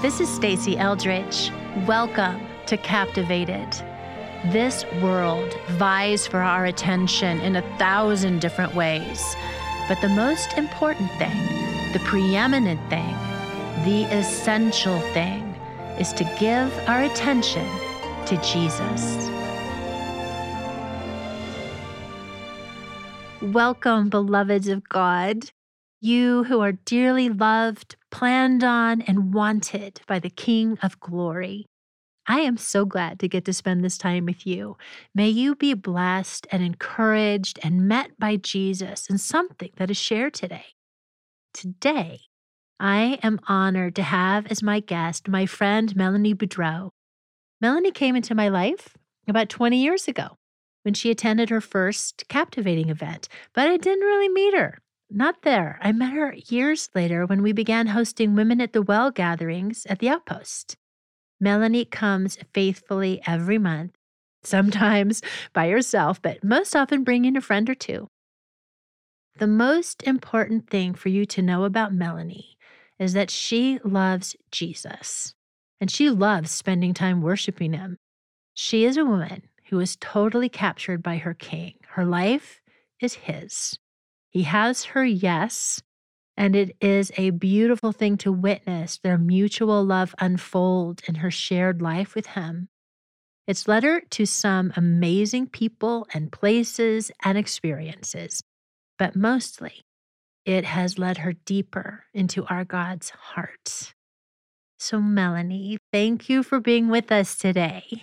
This is Stasi Eldredge. Welcome to Captivated. This world vies for our attention in a thousand different ways. But the most important thing, the preeminent thing, the essential thing is to give our attention to Jesus. Welcome, beloveds of God, you who are dearly loved, planned on, and wanted by the King of Glory. I am so glad to get to spend this time with you. May you be blessed and encouraged and met by Jesus in something that is shared today. Today, I am honored to have as my guest my friend Melanie Boudreau. Melanie came into my life about 20 years ago when she attended her first captivating event, but I didn't really meet her. Not there. I met her years later when we began hosting Women at the Well gatherings at the Outpost. Melanie comes faithfully every month, sometimes by herself, but most often bringing a friend or two. The most important thing for you to know about Melanie is that she loves Jesus and she loves spending time worshiping him. She is a woman who is totally captured by her king. Her life is his. He has her yes, and it is a beautiful thing to witness their mutual love unfold in her shared life with him. It's led her to some amazing people and places and experiences, but mostly it has led her deeper into our God's heart. So, Melanie, thank you for being with us today.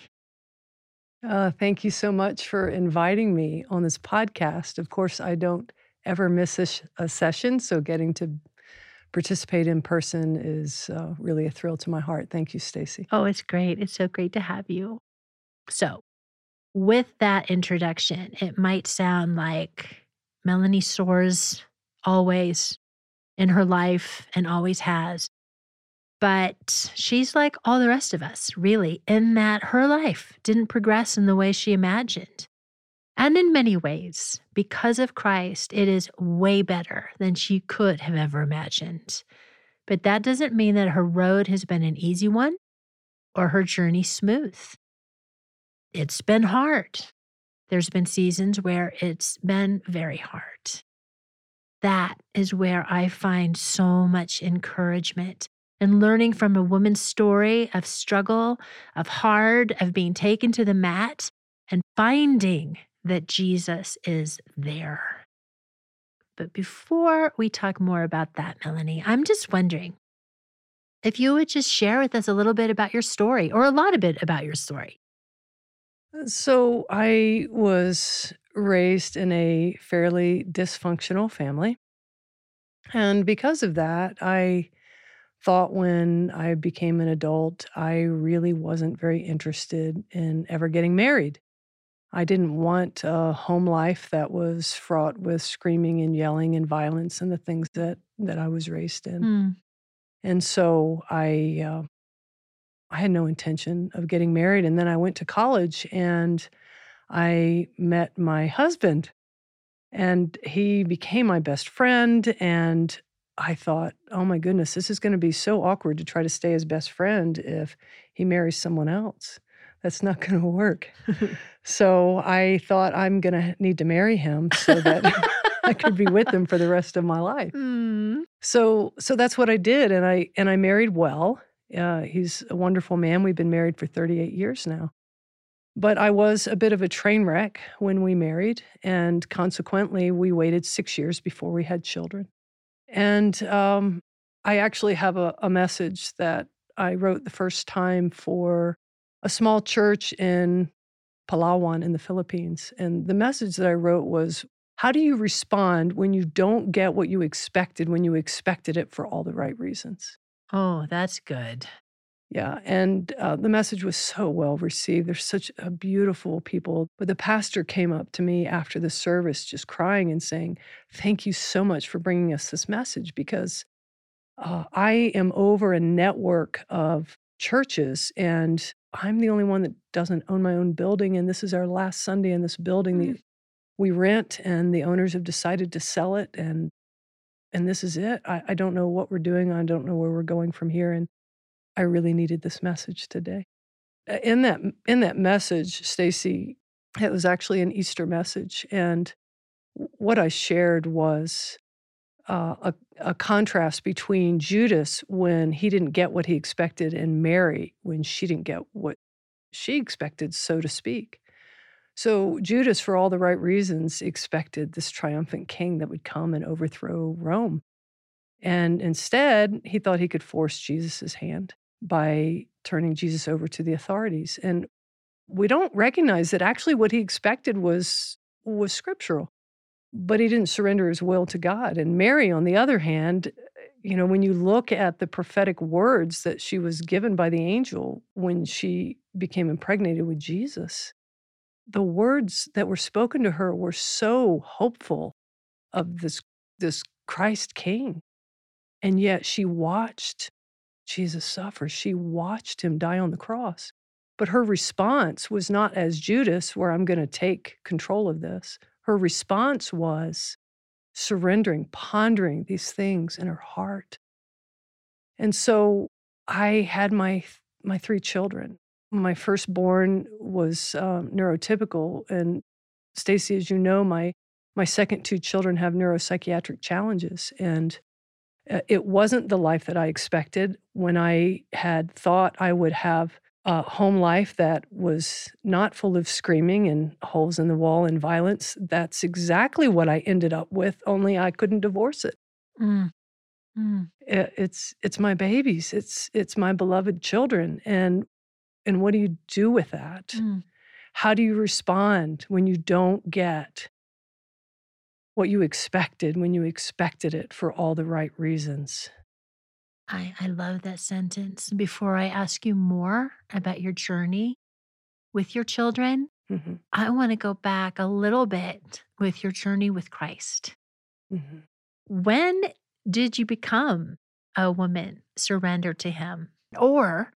Uh, thank you so much for inviting me on this podcast. Of course, I don't ever miss a, sh- a session, so getting to participate in person is uh, really a thrill to my heart. Thank you, Stasi. Oh, it's great. It's so great to have you. So, with that introduction, it might sound like Melanie soars always in her life and always has. But she's like all the rest of us, really, in that her life didn't progress in the way she imagined. And in many ways, because of Christ, it is way better than she could have ever imagined. But that doesn't mean that her road has been an easy one or her journey smooth. It's been hard. There's been seasons where it's been very hard that is where I find so much encouragement and learning from a woman's story of struggle, of hard, of being taken to the mat, and finding that Jesus is there. But before we talk more about that, Melanie, I'm just wondering if you would just share with us a little bit about your story or a lot of bit about your story. So, I was raised in a fairly dysfunctional family. And because of that, I thought when I became an adult, I really wasn't very interested in ever getting married. I didn't want a home life that was fraught with screaming and yelling and violence and the things that that I was raised in. Mm. And so I uh, I had no intention of getting married. And then I went to college and I met my husband, and he became my best friend. And I thought, oh my goodness, this is going to be so awkward to try to stay his best friend if he marries someone else. That's not going to work. so I thought I'm going to need to marry him so that I could be with him for the rest of my life. Mm. So so that's what I did, and I and I married well. Uh, he's a wonderful man. We've been married for 38 years now. But I was a bit of a train wreck when we married, and consequently, we waited six years before we had children. And um, I actually have a, a message that I wrote the first time for a small church in Palawan in the Philippines. And the message that I wrote was How do you respond when you don't get what you expected when you expected it for all the right reasons? Oh, that's good. Yeah, and uh, the message was so well received. There's such a beautiful people. But the pastor came up to me after the service, just crying and saying, "Thank you so much for bringing us this message because uh, I am over a network of churches, and I'm the only one that doesn't own my own building. And this is our last Sunday in this building. Mm. The, we rent, and the owners have decided to sell it, and and this is it. I, I don't know what we're doing. I don't know where we're going from here. And I really needed this message today. In that in that message, Stasi, it was actually an Easter message, and what I shared was uh, a, a contrast between Judas when he didn't get what he expected and Mary when she didn't get what she expected, so to speak. So Judas, for all the right reasons, expected this triumphant king that would come and overthrow Rome. And instead, he thought he could force Jesus' hand by turning Jesus over to the authorities. And we don't recognize that actually what he expected was was scriptural but he didn't surrender his will to God. And Mary, on the other hand, you know, when you look at the prophetic words that she was given by the angel when she became impregnated with Jesus, the words that were spoken to her were so hopeful of this, this Christ King. And yet she watched Jesus suffer. She watched him die on the cross. But her response was not as Judas, where I'm going to take control of this her response was surrendering, pondering these things in her heart. And so I had my my three children. My firstborn was um, neurotypical, and Stasi, as you know, my my second two children have neuropsychiatric challenges, and uh, it wasn't the life that I expected when I had thought I would have a home life that was not full of screaming and holes in the wall and violence. That's exactly what I ended up with, only I couldn't divorce it. Mm. Mm. It, it's it's my babies. It's it's my beloved children. And and what do you do with that? Mm. How do you respond when you don't get what you expected when you expected it for all the right reasons? I, I love that sentence. Before I ask you more about your journey with your children, mm-hmm. I want to go back a little bit with your journey with Christ. Mm-hmm. When did you become a woman surrendered to Him? Or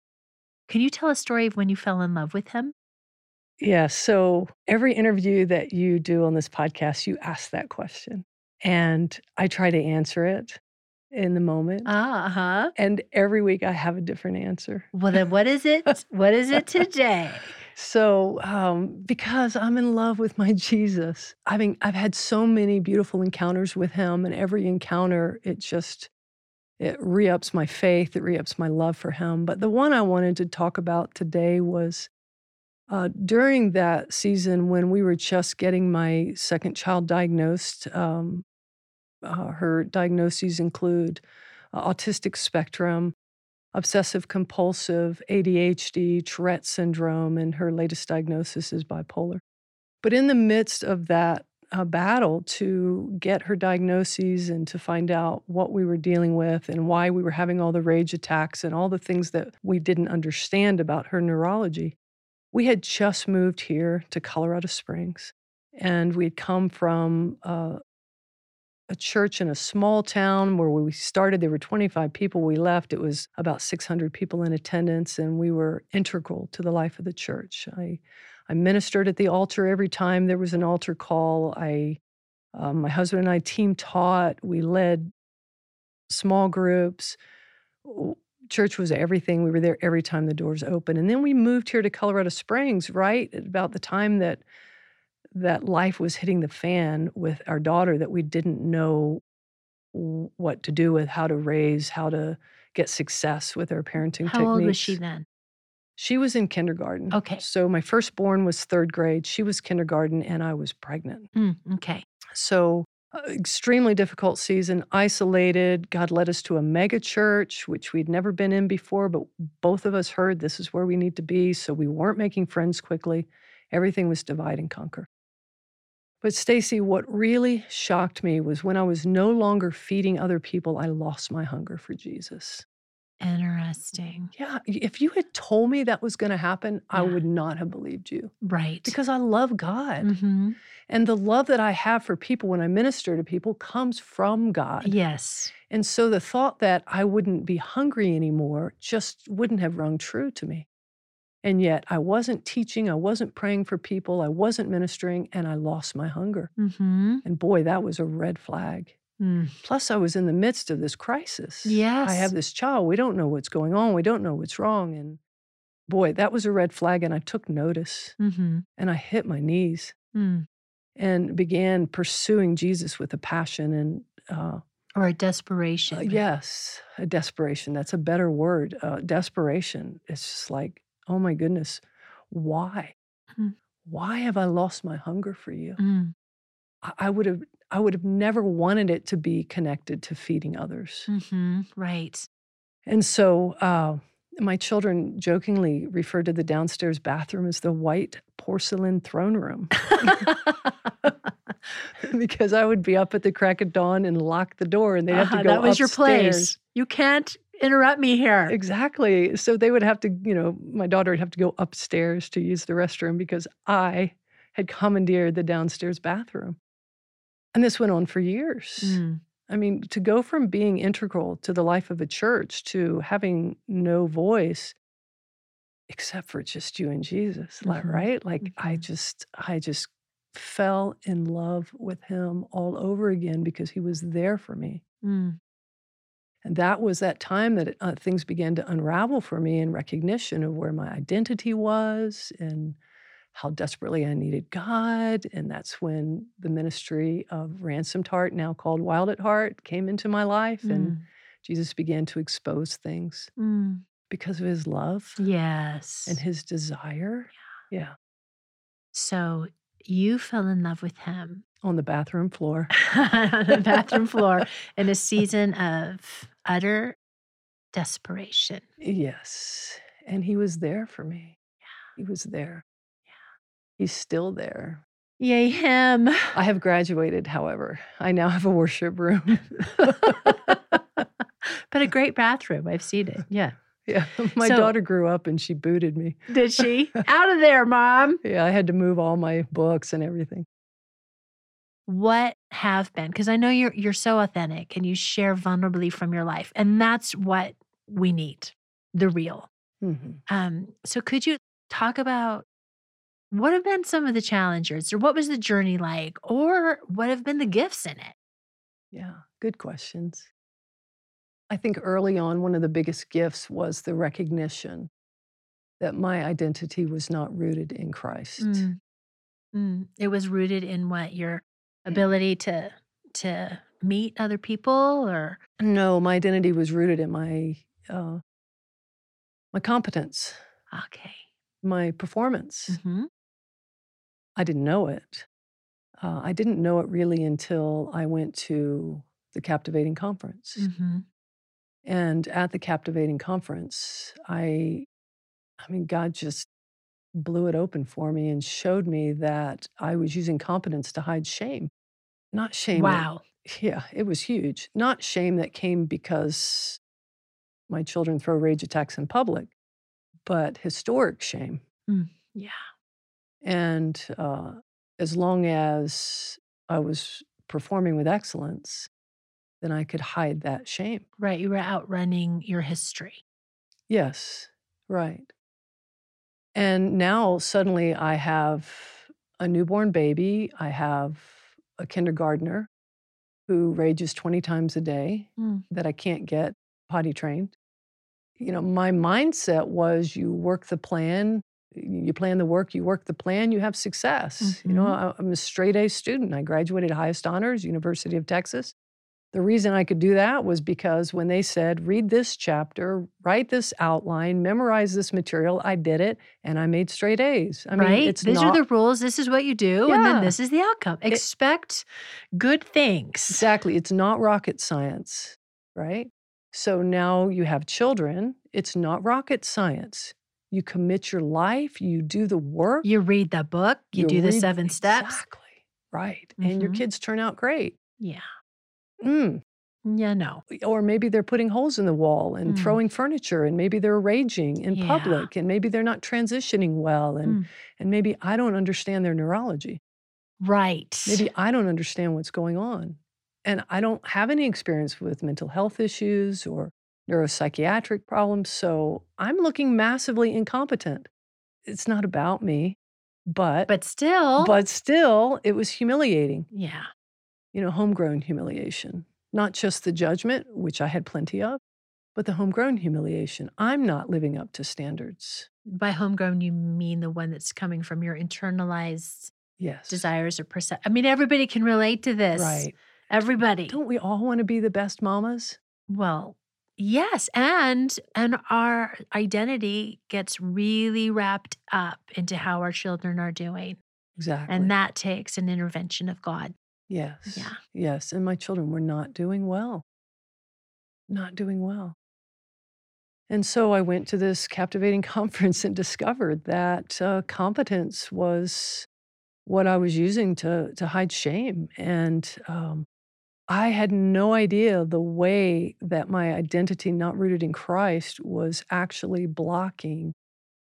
can you tell a story of when you fell in love with Him? Yeah. So every interview that you do on this podcast, you ask that question. And I try to answer it in the moment. Uh huh. And every week I have a different answer. Well, then what is it? what is it today? So, um, because I'm in love with my Jesus, I mean, I've had so many beautiful encounters with him, and every encounter, it just, it re-ups my faith, it re-ups my love for him. But the one I wanted to talk about today was uh, during that season when we were just getting my second child diagnosed. Um, uh, her diagnoses include uh, autistic spectrum, obsessive compulsive, ADHD, Tourette syndrome, and her latest diagnosis is bipolar. But in the midst of that uh, battle to get her diagnoses and to find out what we were dealing with and why we were having all the rage attacks and all the things that we didn't understand about her neurology, we had just moved here to Colorado Springs. And we had come from uh, a church in a small town where we started. There were 25 people. We left. It was about 600 people in attendance, and we were integral to the life of the church. I, I ministered at the altar every time there was an altar call. I, um, my husband and I team taught. We led small groups. Church was everything. We were there every time the doors opened. And then we moved here to Colorado Springs, right about the time that that life was hitting the fan with our daughter that we didn't know what to do with, how to raise, how to get success with our parenting how techniques. old was she then? She was in kindergarten. Okay. So my firstborn was third grade. She was kindergarten, and I was pregnant. Mm, okay. So uh, extremely difficult season, isolated. God led us to a mega church, which we'd never been in before, but both of us heard this is where we need to be. So we weren't making friends quickly. Everything was divide and conquer. But Stasi, what really shocked me was when I was no longer feeding other people, I lost my hunger for Jesus. Interesting. Yeah. If you had told me that was going to happen, I would not have believed you. Right. Because I love God. Mm-hmm. And the love that I have for people when I minister to people comes from God. Yes. And so the thought that I wouldn't be hungry anymore just wouldn't have rung true to me. And yet I wasn't teaching, I wasn't praying for people, I wasn't ministering, and I lost my hunger. Mm-hmm. And boy, that was a red flag. Mm. Plus, I was in the midst of this crisis. Yes. I have this child. We don't know what's going on. We don't know what's wrong. And boy, that was a red flag. And I took notice hmm and I hit my knees Mm. and began pursuing Jesus with a passion and, uh, Or a desperation. uh, yes, a desperation. That's a better word. Uh, desperation. It's just like, oh my goodness, why? Mm. Why have I lost my hunger for you? Mm. I, I would have. I would have never wanted it to be connected to feeding others. hmm Right. And so uh, my children jokingly referred to the downstairs bathroom as the white porcelain throne room because I would be up at the crack of dawn and lock the door and they'd have Uh-huh, to go that was your place. You can't interrupt me here. Exactly. So they would have to, you know, my daughter would have to go upstairs to use the restroom because I had commandeered the downstairs bathroom. And this went on for years. Mm. I mean, to go from being integral to the life of a church to having no voice except for just you and Jesus, like, Mhm. right? Like I Mhm. just I just fell in love with him all over again because he was there for me. Mm. And that was that time that uh, things began to unravel for me in recognition of where my identity was and how desperately I needed God. And that's when the ministry of Ransomed Heart, now called Wild at Heart, came into my life. And Mm. Jesus began to expose things Mm. because of his love Yes. and his desire. Yeah. so you fell in love with him On the bathroom floor. on the bathroom floor in a season of utter desperation. Yes. And he was there for me. He was there. He's still there. Yay, him. I have graduated, however. I now have a worship room. but a great bathroom. I've seen it. Yeah. yeah. My So- daughter grew up and she booted me. Did she? Out of there, mom. Yeah, I had to move all my books and everything. What have been? Because I know you're you're so authentic and you share vulnerably from your life, and that's what we need, the real. Mhm. Um, so could you talk about what have been some of the challenges, or what was the journey like, or what have been the gifts in it? Yeah, good questions. I think early on, one of the biggest gifts was the recognition that my identity was not rooted in Christ. Mm. Mm. It was rooted in what your ability to to meet other people, or No, my identity was rooted in my uh, my competence, okay. my performance. hmm I didn't know it. Uh, I didn't know it really until I went to the Captivating Conference. mm-hmm. And at the Captivating Conference, I, I mean, God just blew it open for me and showed me that I was using competence to hide shame. Not shame. that- Wow. yeah, it was huge. Not shame that came because my children throw rage attacks in public, but historic shame. Yeah. And uh, as long as I was performing with excellence, then I could hide that shame. Right. You were outrunning your history. Yes, right. And now suddenly I have a newborn baby. I have a kindergartner who rages 20 times a day Mm. that I can't get potty trained. You know, my mindset was you work the plan, you plan the work, you work the plan, you have success. You know, Mhm. I- I'm a straight A student. I graduated highest honors, University of Texas. The reason I could do that was because when they said, read this chapter, write this outline, memorize this material, I did it and I made straight A's. I mean, right. it's These not are the rules. This is what you do. And then this is the outcome. Expect good things. exactly, it's not rocket science, right? So now you have children, it's not rocket science. You commit your life, you do the work, You read the book, you, do the seven steps. Exactly. Right. And your Mhm. kids turn out great. Yeah. Mm. Yeah, no. or maybe they're putting holes in the wall and Mm. throwing furniture and maybe they're raging in Yeah. public and maybe they're not transitioning well and Mm. and maybe I don't understand their neurology. Right. Maybe I don't understand what's going on. And I don't have any experience with mental health issues or neuropsychiatric problems, so I'm looking massively incompetent. It's not about me, but But still. but still it was humiliating. yeah. You know, homegrown humiliation, not just the judgment, which I had plenty of, but the homegrown humiliation. I'm not living up to standards. By homegrown, you mean the one that's coming from your internalized Yes. desires or percep. I mean, everybody can relate to this. Right. Everybody. Don't we all want to be the best mamas? Well, yes, and and our identity gets really wrapped up into how our children are doing, Exactly. and that takes an intervention of God. Yes. Yeah. Yes. And my children were not doing well. Not doing well. And so I went to this captivating conference and discovered that uh, competence was what I was using to to hide shame. And um, I had no idea the way that my identity, not rooted in Christ, was actually blocking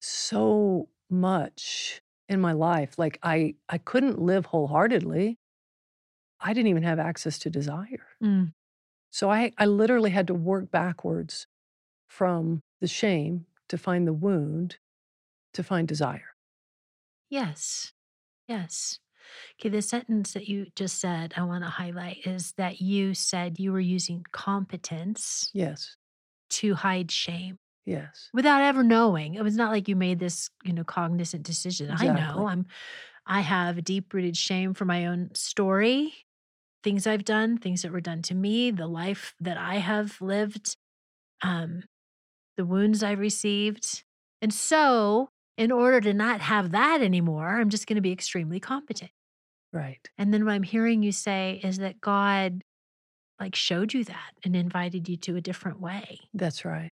so much in my life. Like I I couldn't live wholeheartedly. I didn't even have access to desire. Mm. So I, I literally had to work backwards from the shame to find the wound to find desire. Yes, yes. Okay, the sentence that you just said, I want to highlight is that you said you were using competence Yes, to hide shame. yes, without ever knowing. It was not like you made this, you know, cognizant decision. I know I'm I have a deep rooted shame for my own story, things I've done, things that were done to me, the life that I have lived, um, the wounds I've received. And so, in order to not have that anymore, I'm just going to be extremely competent. right. And then what I'm hearing you say is that God like showed you that and invited you to a different way. That's right.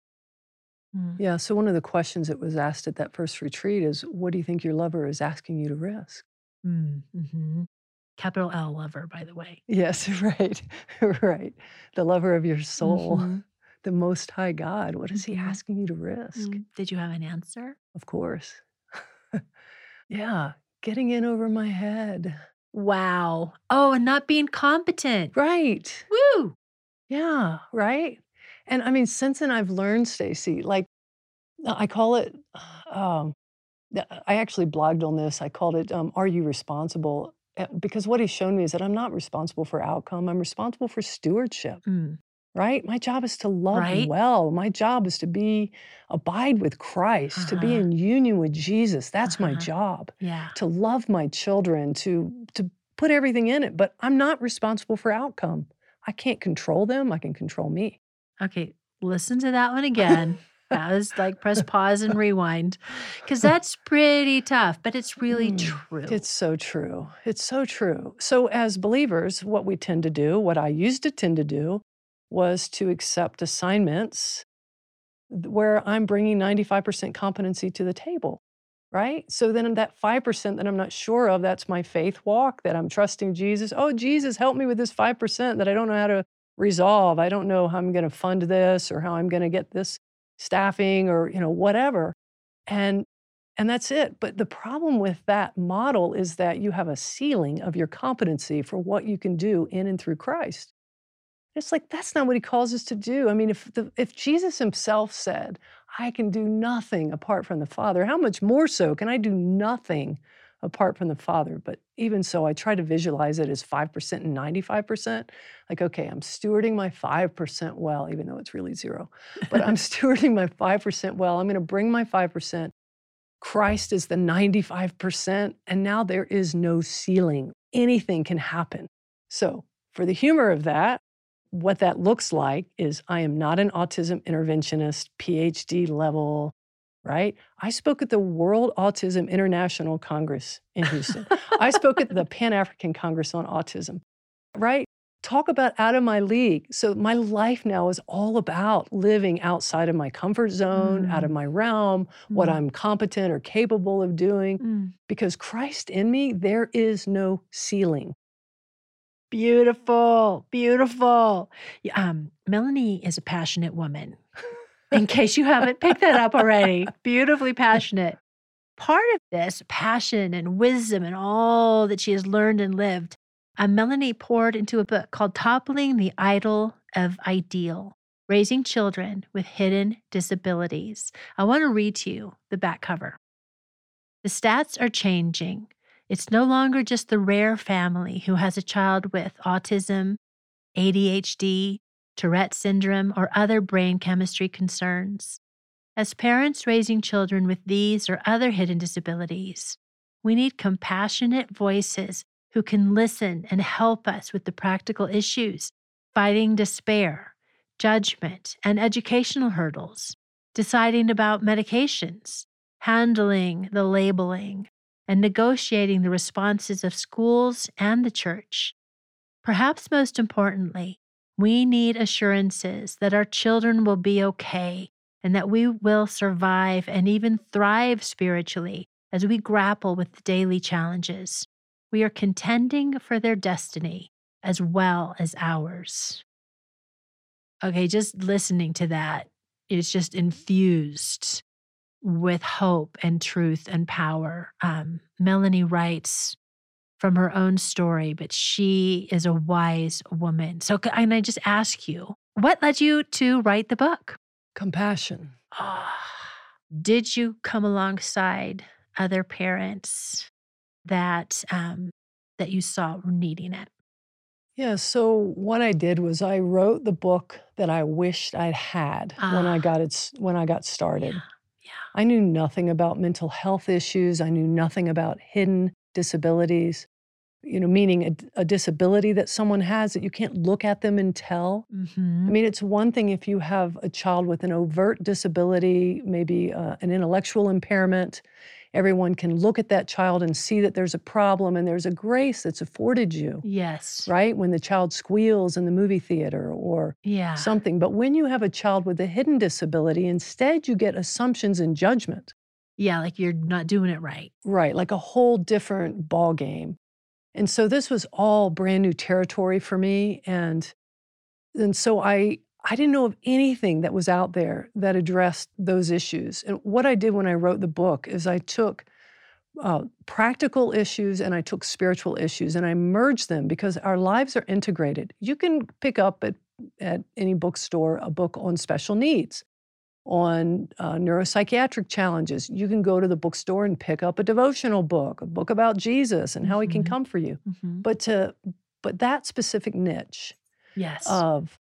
Mm. Yeah. So one of the questions that was asked at that first retreat is, what do you think your lover is asking you to risk? Mm, mhm. Capital L lover, by the way. Yes, right, right. The lover of your soul, Mhm, the most high God. What is he Mhm. asking you to risk? mm. Did you have an answer? Of course. yeah. Getting in over my head. Wow. Oh, and not being competent. Right. Woo. Yeah, right? And I mean, since then I've learned, Stasi, like uh, I call it, um, I actually blogged on this. I called it, um, Are You Responsible? Uh, Because what he's shown me is that I'm not responsible for outcome. I'm responsible for stewardship, Mm, right? My job is to love Right. well. My job is to be, abide with Christ, to be Uh-huh. in union with Jesus. That's my Uh-huh. job. Yeah. To love my children, to, to put everything in it. But I'm not responsible for outcome. I can't control them. I can control me. Okay. Listen to that one again. was like press pause and rewind because that's pretty tough, but it's really Mm, true. It's so true. It's so true. So, as believers, what we tend to do, what I used to tend to do, was to accept assignments where I'm bringing 95% competency to the table, right? So then that 5% that I'm not sure of, that's my faith walk, that I'm trusting Jesus. Oh, Jesus, help me with this 5% that I don't know how to resolve. I don't know how I'm going to fund this or how I'm going to get this staffing or, you know, whatever. And and that's it. But the problem with that model is that you have a ceiling of your competency for what you can do in and through Christ. It's like that's not what he calls us to do. I mean, if the, if Jesus himself said, "I can do nothing apart from the Father," how much more so can I do nothing apart from the Father? But even so, I try to visualize it as 5% and 95%. Like, okay, I'm stewarding my 5% well, even though it's really zero. But I'm stewarding my 5% well. I'm going to bring my 5%. Christ is the 95%, and now there is no ceiling. Anything can happen. So, for the humor of that, what that looks like is I am not an autism interventionist, PhD level, right? I spoke at the World Autism International Congress in Houston. I spoke at the Pan African Congress on Autism, right? Talk about out of my league. So, my life now is all about living outside of my comfort zone, out of my realm, what Mm, I'm competent or capable of doing. mm. Because Christ in me, there is no ceiling. Beautiful, beautiful. Um, Melanie is a passionate woman. In case you haven't picked that up already, beautifully passionate. Part of this passion and wisdom and all that she has learned and lived, uh, Melanie poured into a book called Toppling the Idol of Ideal Raising Children with Hidden Disabilities. I want to read to you the back cover. The stats are changing. It's no longer just the rare family who has a child with autism, ADHD, Tourette syndrome, or other brain chemistry concerns. As parents raising children with these or other hidden disabilities, we need compassionate voices who can listen and help us with the practical issues, fighting despair, judgment, and educational hurdles, deciding about medications, handling the labeling, and negotiating the responses of schools and the church. Perhaps most importantly, we need assurances that our children will be okay and that we will survive and even thrive spiritually as we grapple with daily challenges. We are contending for their destiny as well as ours. Okay, just listening to that is just infused with hope and truth and power. Um, Melanie writes from her own story, but she is a wise woman. So, can I just ask you, what led you to write the book? Compassion. Oh, did you come alongside other parents that um, that you saw needing it? Yeah, so what I did was I wrote the book that I wished I'd had when I Ah. got it when I got started. Yeah, yeah. I knew nothing about mental health issues. I knew nothing about hidden disabilities, you know, meaning a, a disability that someone has that you can't look at them and tell. I Mm-hmm. mean, it's one thing if you have a child with an overt disability, maybe uh, an intellectual impairment. Everyone can look at that child and see that there's a problem and there's a grace that's afforded you, Yes. right? When the child squeals in the movie theater or Yeah. something. But when you have a child with a hidden disability, instead you get assumptions and judgment. Yeah, like you're not doing it right. Right, like a whole different ball game. And so this was all brand new territory for me and and so I I didn't know of anything that was out there that addressed those issues. And what I did when I wrote the book is I took uh, practical issues and I took spiritual issues and I merged them because our lives are integrated. You can pick up at, at any bookstore a book on special needs, on uh, neuropsychiatric challenges. You can go to the bookstore and pick up a devotional book, a book about Jesus and how he can Mhm. come for you. Mhm. But to but that specific niche Yes. of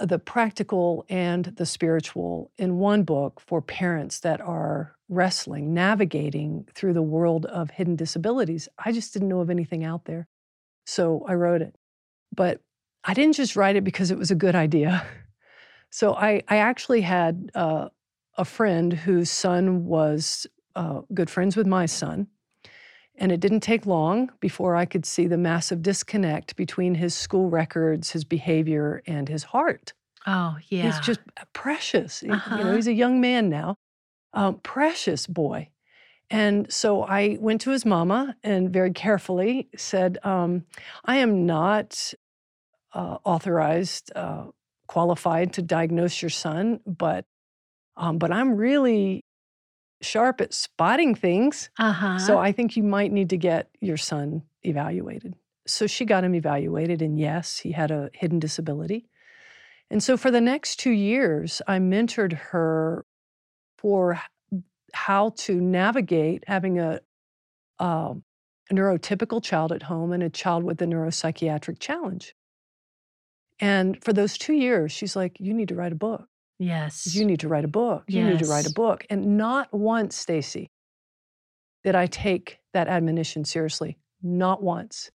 the practical and the spiritual in one book for parents that are wrestling, navigating through the world of hidden disabilities. I just didn't know of anything out there. So I wrote it. But I didn't just write it because it was a good idea. So I, I actually had uh, a friend whose son was uh, good friends with my son. And it didn't take long before I could see the massive disconnect between his school records, his behavior, and his heart. oh, yeah. He's just precious. You Uh-huh. know, he's a young man now, um, precious boy. And so I went to his mama and very carefully said, um, I am not uh, authorized, uh, qualified to diagnose your son, but um, but I'm really sharp at spotting things. uh-huh. So I think you might need to get your son evaluated. So she got him evaluated, and yes, he had a hidden disability. And so for the next two years, I mentored her for how to navigate having a, um, a neurotypical child at home and a child with a neuropsychiatric challenge. And for those two years, she's like, You need to write a book. yes. You need to write a book. You need to write a book. And not once, Stasi, did I take that admonition seriously. Not once.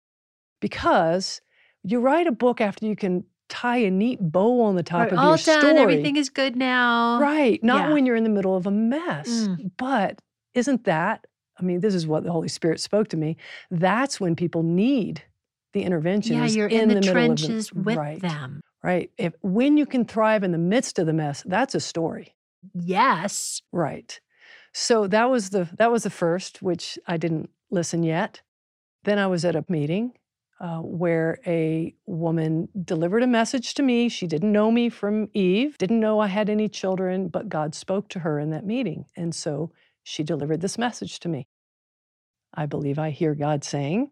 Because you write a book after you can tie a neat bow on the top Right, of all your done. story. Everything is good now. Right. Not Yeah. when you're in the middle of a mess. Mm. But isn't that, I mean, this is what the Holy Spirit spoke to me. That's when people need the intervention. Yeah, you're in, the, middle of trenches with right, them. Right. If when you can thrive in the midst of the mess, that's a story. Yes. Right. So that was the that was the first, which I didn't listen yet. Then I was at a meeting uh, where a woman delivered a message to me. She didn't know me from Eve, didn't know I had any children, but God spoke to her in that meeting, and so she delivered this message to me. I believe I hear God saying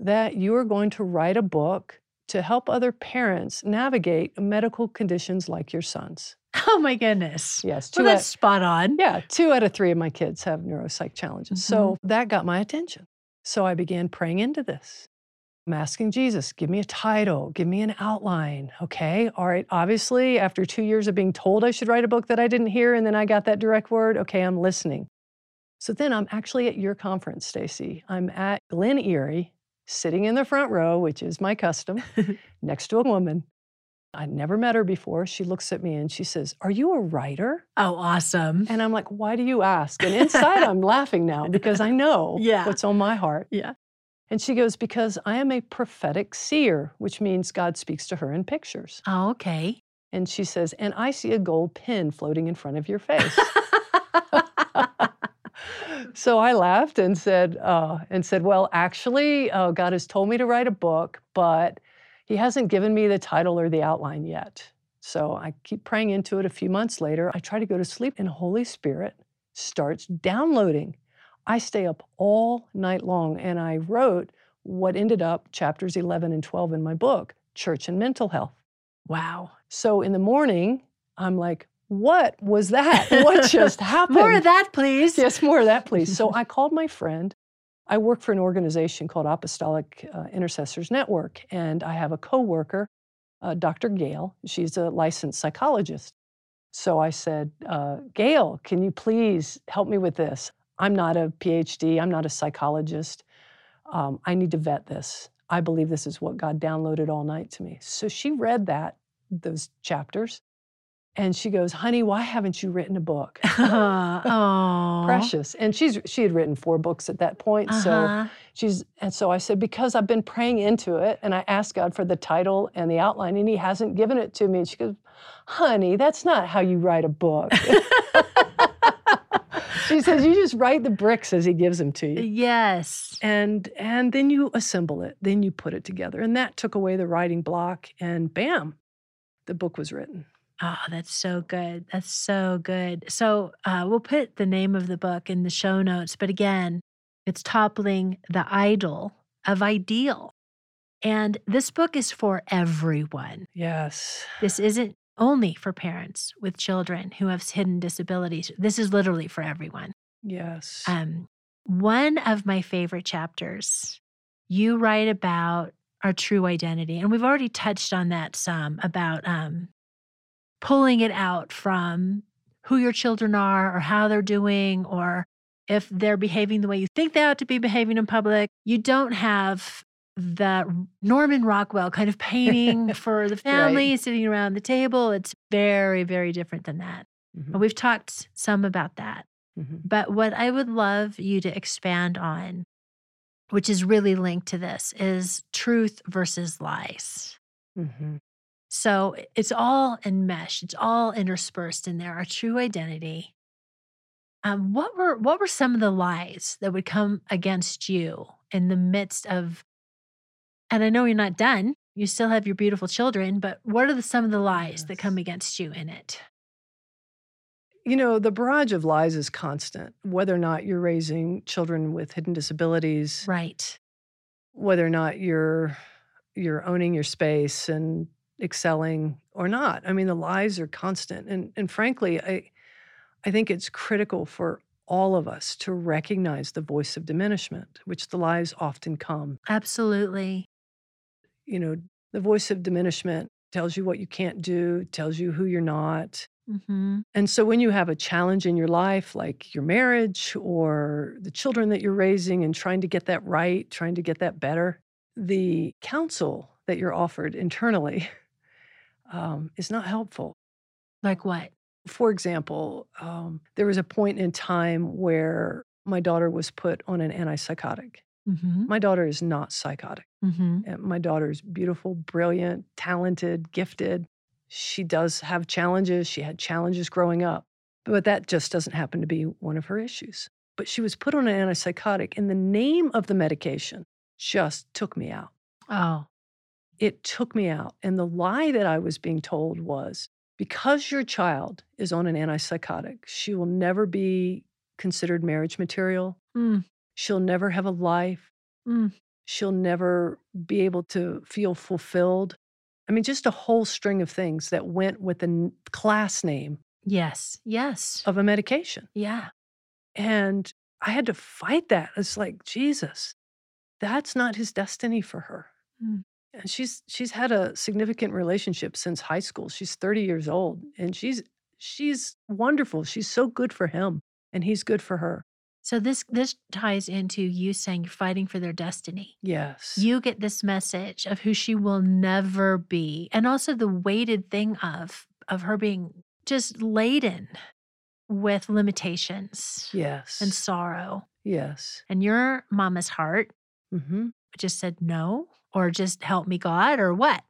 that you are going to write a book to help other parents navigate medical conditions like your son's. Oh my goodness. Yes, two Well, out- that's spot on. yeah, two out of three of my kids have neuropsych challenges. So mm-hmm. that got my attention. So I began praying into this. I'm asking Jesus, give me a title, give me an outline. Okay. All right. Obviously, after two years of being told I should write a book that I didn't hear, and then I got that direct word, okay, I'm listening. So then I'm actually at your conference, Stasi. I'm at Glen Eyrie, sitting in the front row, which is my custom, next to a woman. I'd never met her before. She looks at me and she says, Are you a writer? Oh, awesome. And I'm like, Why do you ask? And inside, I'm laughing now because I know Yeah. what's on my heart. Yeah. And she goes, Because I am a prophetic seer, which means God speaks to her in pictures. Oh, okay. And she says, And I see a gold pin floating in front of your face. So I laughed and said, uh, and said, well, actually, uh, God has told me to write a book, but He hasn't given me the title or the outline yet. So I keep praying into it. A few months later, I try to go to sleep, and Holy Spirit starts downloading. I stay up all night long, and I wrote what ended up chapters 11 and 12 in my book, Church and Mental Health. wow. So in the morning, I'm like, what was that? What just happened? More of that, please. Yes, more of that, please. So I called my friend. I work for an organization called Apostolic uh, Intercessors Network, and I have a coworker, uh, Dr. Gail. She's a licensed psychologist. So I said, uh, Gail, can you please help me with this? I'm not a PhD. I'm not a psychologist. Um, I need to vet this. I believe this is what God downloaded all night to me. So she read that, those chapters, and she goes, "Honey, why haven't you written a book?" oh. precious and she's she had written four books at that point so Uh-huh. she's and so i said because i've been praying into it and i asked god for the title and the outline and he hasn't given it to me and she goes honey that's not how you write a book she says you just write the bricks as he gives them to you yes. and and then you assemble it then you put it together and that took away the writing block and bam the book was written Oh, that's so good. That's so good. So uh, we'll put the name of the book in the show notes. But again, it's toppling the idol of ideal. And this book is for everyone. yes This isn't only for parents with children who have hidden disabilities. This is literally for everyone. yes Um, one of my favorite chapters, you write about our true identity. And we've already touched on that some about um, pulling it out from who your children are or how they're doing or if they're behaving the way you think they ought to be behaving in public. You don't have the Norman Rockwell kind of painting for the family sitting around the table. It's very, very different than that. Mhm, But we've talked some about that. mhm. But what I would love you to expand on, which is really linked to this, is truth versus lies. Mhm. So it's all enmeshed, it's all interspersed in there, our true identity. Um, what were what were some of the lies that would come against you in the midst of and I know you're not done. You still have your beautiful children, but what are the, some of the lies that come against you in it? You know, the barrage of lies is constant, whether or not you're raising children with hidden disabilities, Right. whether or not you're you're owning your space and excelling or not. I mean, the lies are constant. And and frankly, I I think it's critical for all of us to recognize the voice of diminishment, which the lies often come. Absolutely. You know, the voice of diminishment tells you what you can't do, tells you who you're not, hmm And so when you have a challenge in your life, like your marriage or the children that you're raising and trying to get that right, trying to get that better, the counsel that you're offered internally um, is not helpful. Like what? For example, um, there was a point in time where my daughter was put on an antipsychotic. hmm My daughter is not psychotic. hmm And my daughter's beautiful, brilliant, talented, gifted. She does have challenges. She had challenges growing up, but that just doesn't happen to be one of her issues. But she was put on an antipsychotic, and the name of the medication just took me out. Oh, It took me out. And the lie that I was being told was because your child is on an antipsychotic, she will never be considered marriage material. Mm. She'll never have a life. Mm. She'll never be able to feel fulfilled. I mean, just a whole string of things that went with the n- class name yes. Yes. of a medication. Yeah. And I had to fight that. It's like, Jesus, that's not his destiny for her. Mm. And she's she's had a significant relationship since high school. She's 30 years old and she's she's wonderful. She's so good for him and he's good for her. So this this ties into you saying you're fighting for their destiny. Yes. You get this message of who she will never be, and also the weighted thing of of her being just laden with limitations yes. and sorrow. yes. And your mama's heart mm-hmm. just said no, or just help me God, or what?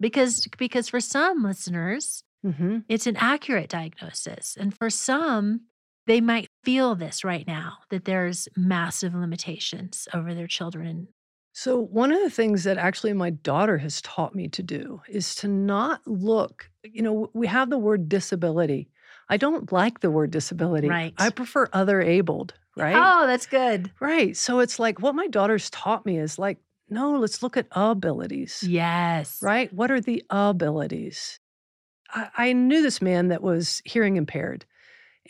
Because because for some listeners, hmm it's an accurate diagnosis, and for some, they might feel this right now that there's massive limitations over their children. So, one of the things that actually my daughter has taught me to do is to not look, you know, we have the word disability. I don't like the word disability. Right. I prefer other abled, right? Oh, that's good. Right. So, it's like what my daughter's taught me is like, no, let's look at abilities, Yes. right? What are the abilities? I, I knew this man that was hearing impaired,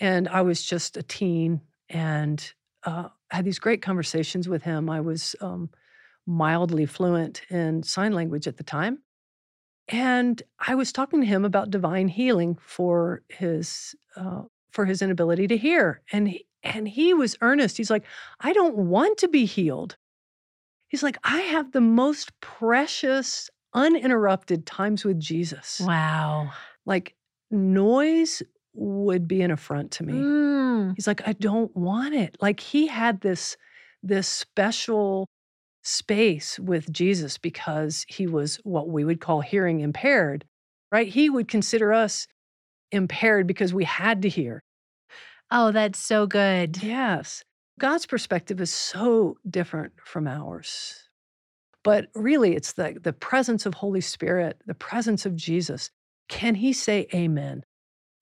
and I was just a teen and uh, had these great conversations with him. I was um, mildly fluent in sign language at the time. And I was talking to him about divine healing for his uh, for his inability to hear, and he, and he was earnest. He's like, I don't want to be healed. He's like, I have the most precious, uninterrupted times with Jesus. Wow. Like noise would be an affront to me. Mm. He's like, I don't want it. Like he had this this special space with Jesus because he was what we would call hearing impaired, right? He would consider us impaired because we had to hear. Oh, that's so good. Yes. God's perspective is so different from ours. But really, it's the, the presence of Holy Spirit, the presence of Jesus. Can he say amen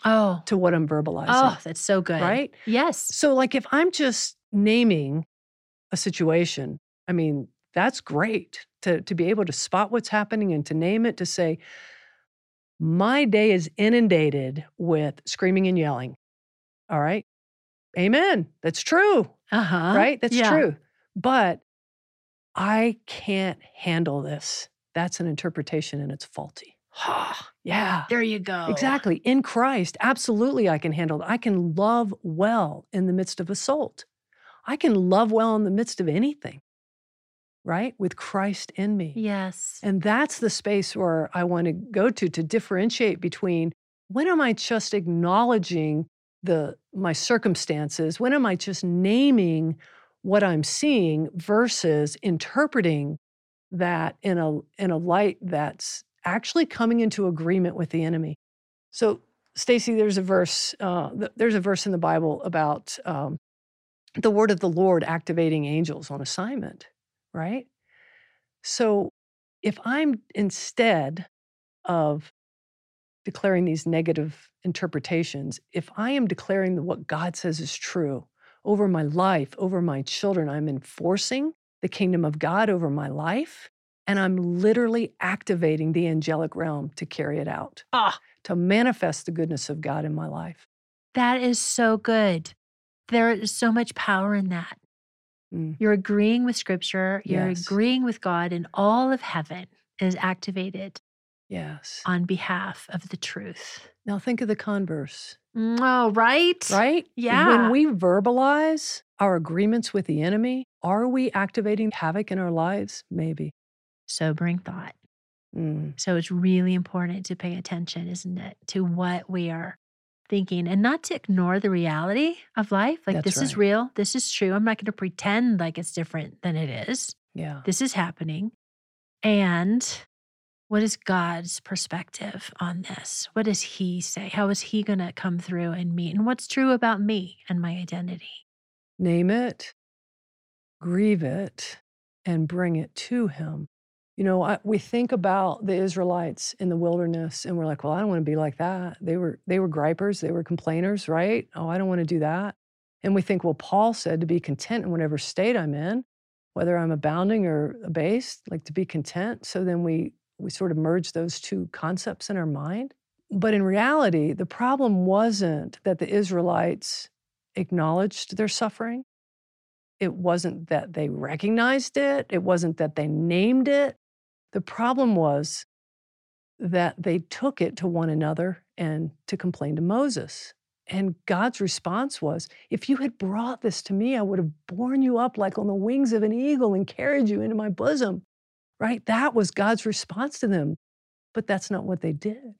Oh. to what I'm verbalizing? Oh, that's so good. right? Yes. So, like, if I'm just naming a situation, I mean, that's great to, to be able to spot what's happening and to name it, to say, my day is inundated with screaming and yelling. All right. Amen. That's true. Uh-huh. right? That's Yeah. true. But I can't handle this. That's an interpretation and it's faulty. yeah. There you go. Exactly. In Christ, absolutely, I can handle it. I can love well in the midst of assault. I can love well in the midst of anything, right? With Christ in me. Yes. And that's the space where I want to go to to differentiate between when am I just acknowledging the my circumstances? When am I just naming what I'm seeing versus interpreting that in a in a light that's actually coming into agreement with the enemy. So, Stasi, there's a verse. Uh, th- there's a verse in the Bible about um, the word of the Lord activating angels on assignment, right? So, if I'm instead of declaring these negative interpretations, if I am declaring that what God says is true over my life, over my children, I'm enforcing the kingdom of God over my life, and I'm literally activating the angelic realm to carry it out, Ah, to manifest the goodness of God in my life. that is so good. There is so much power in that. Mm. You're agreeing with scripture, you're Yes. agreeing with God, and all of heaven is activated Yes. on behalf of the truth. Now think of the converse, Oh, right? right? Yeah. When we verbalize our agreements with the enemy, are we activating havoc in our lives? Maybe. Sobering thought. Mm. So it's really important to pay attention, isn't it, to what we are thinking and not to ignore the reality of life. Like, That's this is real. This is true. I'm not going to pretend like it's different than it is. Yeah. This is happening. And what is God's perspective on this? What does He say? How is He going to come through and meet? And what's true about me and my identity? Name it, grieve it, and bring it to him. You know, I, we think about the Israelites in the wilderness and we're like, well, I don't want to be like that. They were they were gripers, they were complainers, right? Oh, I don't want to do that. And we think, well, Paul said to be content in whatever state I'm in, whether I'm abounding or abased, like to be content. So then we we sort of merge those two concepts in our mind. But in reality, the problem wasn't that the Israelites acknowledged their suffering. It wasn't that they recognized it, it wasn't that they named it. The problem was that they took it to one another and to complain to Moses. And God's response was, If you had brought this to me, I would have borne you up like on the wings of an eagle and carried you into my bosom. Right? That was God's response to them. But that's not what they did.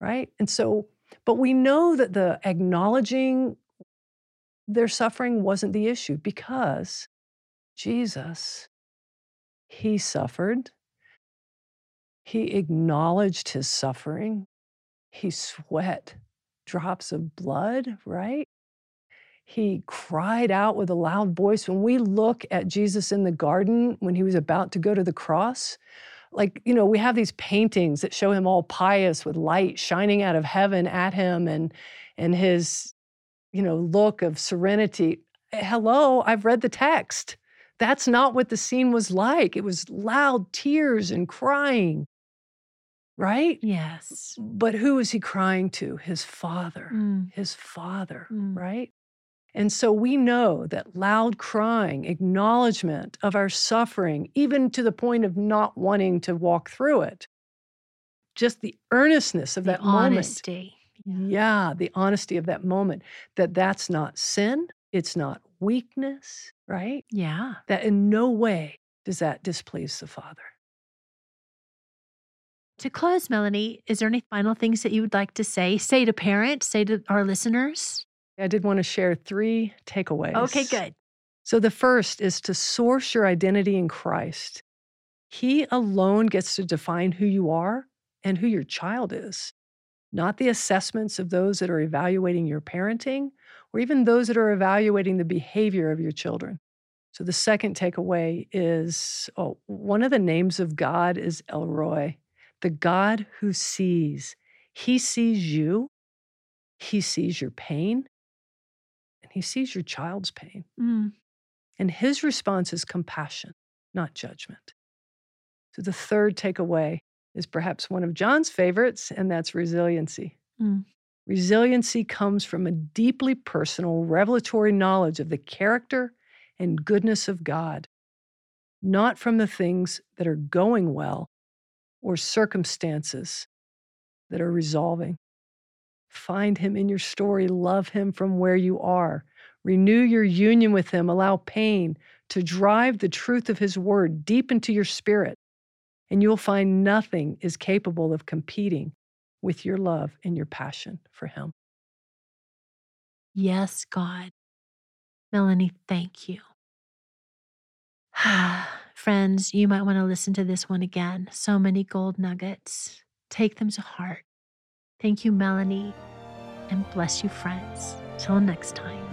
Right? And so, but we know that the acknowledging their suffering wasn't the issue because Jesus, he suffered. He acknowledged his suffering. He sweat drops of blood, right? He cried out with a loud voice. When we look at Jesus in the garden when he was about to go to the cross, like, you know, we have these paintings that show him all pious with light shining out of heaven at him and and his you know, look of serenity. Hello, I've read the text. That's not what the scene was like. It was loud tears and crying, right? Yes. But who is he crying to? His father, Mm. his father, Mm. right? And so we know that loud crying, acknowledgement of our suffering, even to the point of not wanting to walk through it, just the earnestness of The that moment. honesty. Yeah, the honesty of that moment that that's not sin, it's not weakness, right? Yeah. That in no way does that displease the Father. To close, Melanie, is there any final things that you would like to say? Say to parents, say to our listeners? I did want to share three takeaways. Okay, good. So the first is to source your identity in Christ. He alone gets to define who you are and who your child is, not the assessments of those that are evaluating your parenting or even those that are evaluating the behavior of your children. So the second takeaway is oh, one of the names of God is El Roi, the God who sees. He sees you, He sees your pain, He sees your child's pain. Mm. And his response is compassion, not judgment. So the third takeaway is perhaps one of John's favorites, and that's resiliency. Mm. Resiliency comes from a deeply personal, revelatory knowledge of the character and goodness of God, not from the things that are going well or circumstances that are resolving. Find him in your story, love him from where you are. Renew your union with him, allow pain to drive the truth of his word deep into your spirit, and you'll find nothing is capable of competing with your love and your passion for him. Yes, God. Melanie, thank you. Friends, you might want to listen to this one again. So many gold nuggets. Take them to heart. Thank you, Melanie, and bless you, friends. Till next time.